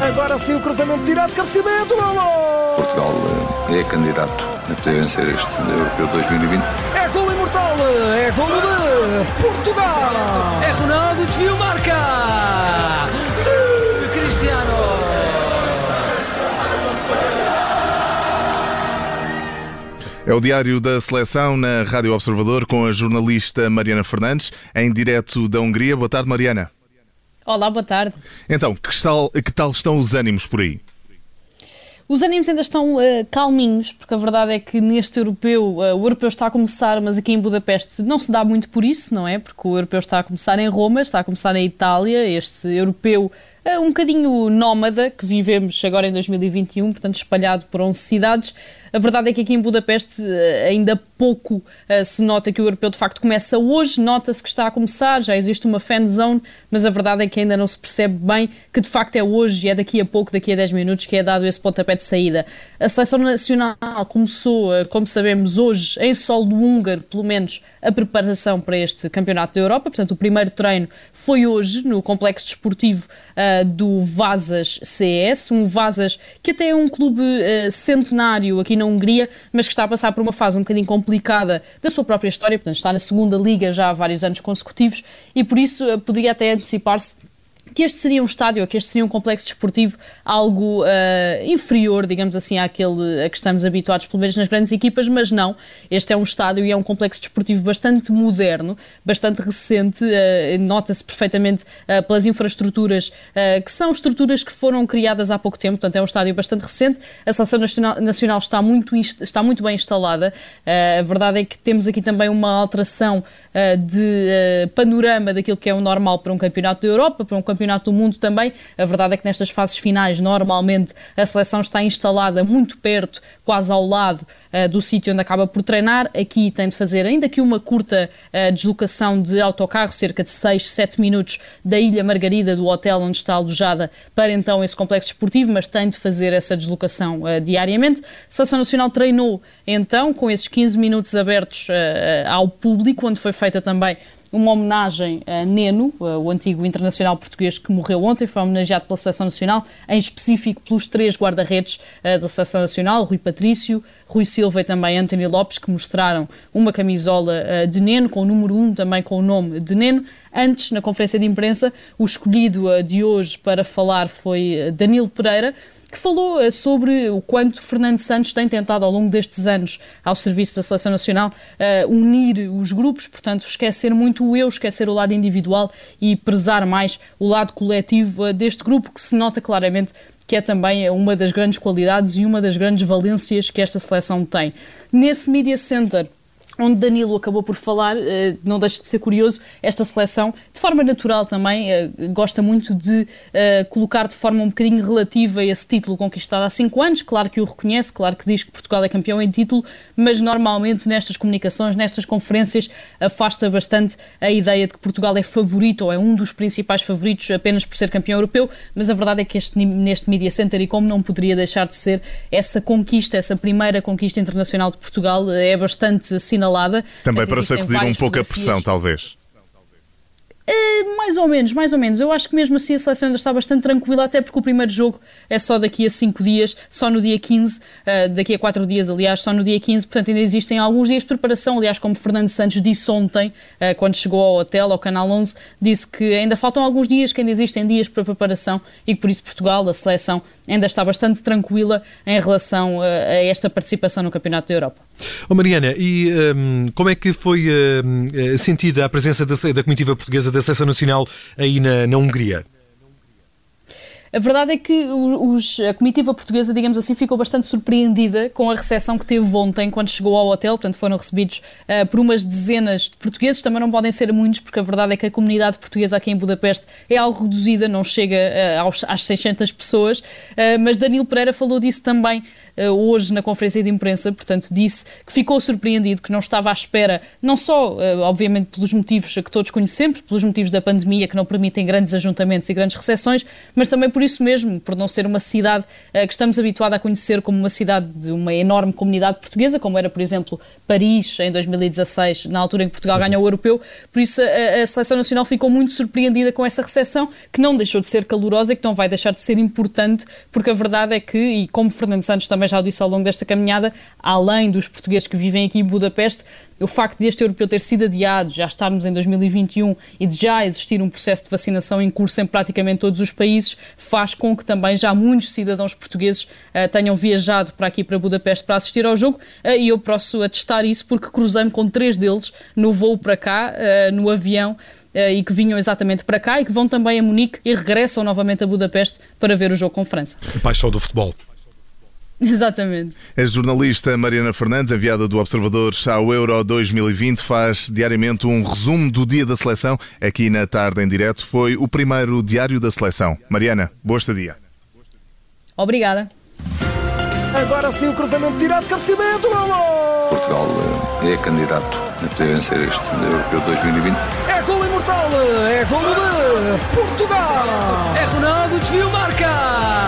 Agora sim o cruzamento tirado, cabeceamento, golo! Portugal é candidato a poder vencer este Europeu 2020. É golo imortal, é golo de Portugal! É Ronaldo, desvio, marca! Sim, Cristiano! É o Diário da Seleção na Rádio Observador com a jornalista Mariana Fernandes, em direto da Hungria. Boa tarde, Mariana. Olá, boa tarde. Então, que tal, que tal estão os ânimos por aí? Os ânimos ainda estão uh, calminhos, porque a verdade é que neste europeu, uh, o europeu está a começar, mas aqui em Budapeste não se dá muito por isso, não é? Porque o europeu está a começar em Roma, está a começar em Itália, este europeu uh, um bocadinho nómada que vivemos agora em 2021, portanto espalhado por 11 cidades. A verdade é que aqui em Budapeste eh, ainda pouco uh, se nota que o europeu de facto começa hoje, nota-se que está a começar, já existe uma fan zone, mas a verdade é que ainda não se percebe bem que de facto é hoje e é daqui a pouco, daqui a 10 minutos, que é dado esse pontapé de saída. A seleção nacional começou, uh, como sabemos, hoje em solo húngaro, pelo menos a preparação para este campeonato da Europa, portanto o primeiro treino foi hoje no complexo desportivo uh, do Vazas CS, um Vazas que até é um clube centenário aqui na Hungria, mas que está a passar por uma fase um bocadinho complicada da sua própria história, portanto está na segunda liga já há vários anos consecutivos e por isso eh, poderia até antecipar-se que este seria um estádio, que este seria um complexo desportivo algo uh, inferior, digamos assim, àquele a que estamos habituados, pelo menos nas grandes equipas, mas não. Este é um estádio e é um complexo desportivo bastante moderno, bastante recente, uh, nota-se perfeitamente uh, pelas infraestruturas, que são estruturas que foram criadas há pouco tempo, portanto é um estádio bastante recente. A seleção nacional, nacional está, muito, está muito bem instalada. a verdade é que temos aqui também uma alteração de panorama daquilo que é o normal para um campeonato da Europa, para um campeonato Campeonato do Mundo também. A verdade é que nestas fases finais, normalmente, a seleção está instalada muito perto, quase ao lado uh, do sítio onde acaba por treinar. Aqui tem de fazer, ainda que uma curta uh, deslocação de autocarro, cerca de 6, 7 minutos da Ilha Margarida, do hotel onde está alojada, para então esse complexo esportivo, mas tem de fazer essa deslocação uh, diariamente. A Seleção Nacional treinou então com esses 15 minutos abertos ao público, onde foi feita também uma homenagem a Neno, o antigo internacional português que morreu ontem, foi homenageado pela Seleção Nacional, em específico pelos três guarda-redes eh, da Seleção Nacional, Rui Patrício, Rui Silva e também António Lopes, que mostraram uma camisola eh, de Neno, com o número 1 também com o nome de Neno. Antes, na conferência de imprensa, o escolhido eh, de hoje para falar foi Danilo Pereira, que falou eh, sobre o quanto Fernando Santos tem tentado ao longo destes anos ao serviço da Seleção Nacional uh, unir os grupos, portanto esquecer muito o eu, esquecer o lado individual e prezar mais o lado coletivo uh, deste grupo que se nota claramente que é também uma das grandes qualidades e uma das grandes valências que esta seleção tem. Nesse Media Center onde Danilo acabou por falar, eh, não deixa de ser curioso, esta seleção, de forma natural também, eh, gosta muito de eh, colocar de forma um bocadinho relativa esse título conquistado há cinco anos, claro que o reconhece, claro que diz que Portugal é campeão em título, mas normalmente nestas comunicações, nestas conferências, afasta bastante a ideia de que Portugal é favorito ou é um dos principais favoritos apenas por ser campeão europeu, mas a verdade é que este, neste Media Center, e como não poderia deixar de ser, essa conquista, essa primeira conquista internacional de Portugal é bastante assinalada assinalada. Também para sacudir um pouco a pressão, talvez. Uh, mais ou menos, mais ou menos. Eu acho que mesmo assim a seleção ainda está bastante tranquila, até porque o primeiro jogo é só daqui a 5 dias, só no dia 15, uh, eh, daqui a 4 dias, aliás, só no dia 15, portanto ainda existem alguns dias de preparação. Aliás, como Fernando Santos disse ontem, uh, quando chegou ao hotel, ao Canal 11, disse que ainda faltam alguns dias, que ainda existem dias para preparação e que por isso Portugal, a seleção, ainda está bastante tranquila em relação a esta participação no Campeonato da Europa. Oh Mariana, e um, como é que foi uh, sentida a presença da, da comitiva portuguesa da Seleção Nacional aí na, na Hungria? A verdade é que os, a comitiva portuguesa, digamos assim, ficou bastante surpreendida com a recepção que teve ontem quando chegou ao hotel. Portanto, foram recebidos uh, por umas dezenas de portugueses. Também não podem ser muitos, porque a verdade é que a comunidade portuguesa aqui em Budapeste é algo reduzida, não chega uh, aos, às 600 pessoas. Uh, mas Danilo Pereira falou disso também hoje na conferência de imprensa. Portanto, disse que ficou surpreendido, que não estava à espera, não só, obviamente, pelos motivos que todos conhecemos, pelos motivos da pandemia que não permitem grandes ajuntamentos e grandes recepções, mas também por isso mesmo, por não ser uma cidade uh, que estamos habituados a conhecer como uma cidade de uma enorme comunidade portuguesa, como era, por exemplo, Paris em 2016, na altura em que Portugal ganhou o europeu. Por isso a, a seleção nacional ficou muito surpreendida com essa recepção, que não deixou de ser calorosa e que não vai deixar de ser importante, porque a verdade é que, e como Fernando Santos também já o disse ao longo desta caminhada, além dos portugueses que vivem aqui em Budapeste, o facto de este europeu ter sido adiado, já estarmos em 2021 e de já existir um processo de vacinação em curso em praticamente todos os países, faz com que também já muitos cidadãos portugueses uh, tenham viajado para aqui, para Budapeste, para assistir ao jogo uh, e eu posso atestar isso porque cruzei-me com três deles no voo para cá, uh, no avião, e que vinham exatamente para cá e que vão também a Munique e regressam novamente a Budapeste para ver o jogo com França. Paixão do futebol. Exatamente. A jornalista Mariana Fernandes, enviada do Observador ao Euro 2020, faz diariamente um resumo do dia da seleção. Aqui na tarde em direto foi o primeiro diário da seleção. Mariana, boa estadia. Obrigada. Agora sim o cruzamento direto, cabeceamento, golo! Portugal eh, é candidato a poder vencer este Europeu 2020. É golo imortal, é golo de Portugal! É Ronaldo, desvio, marca!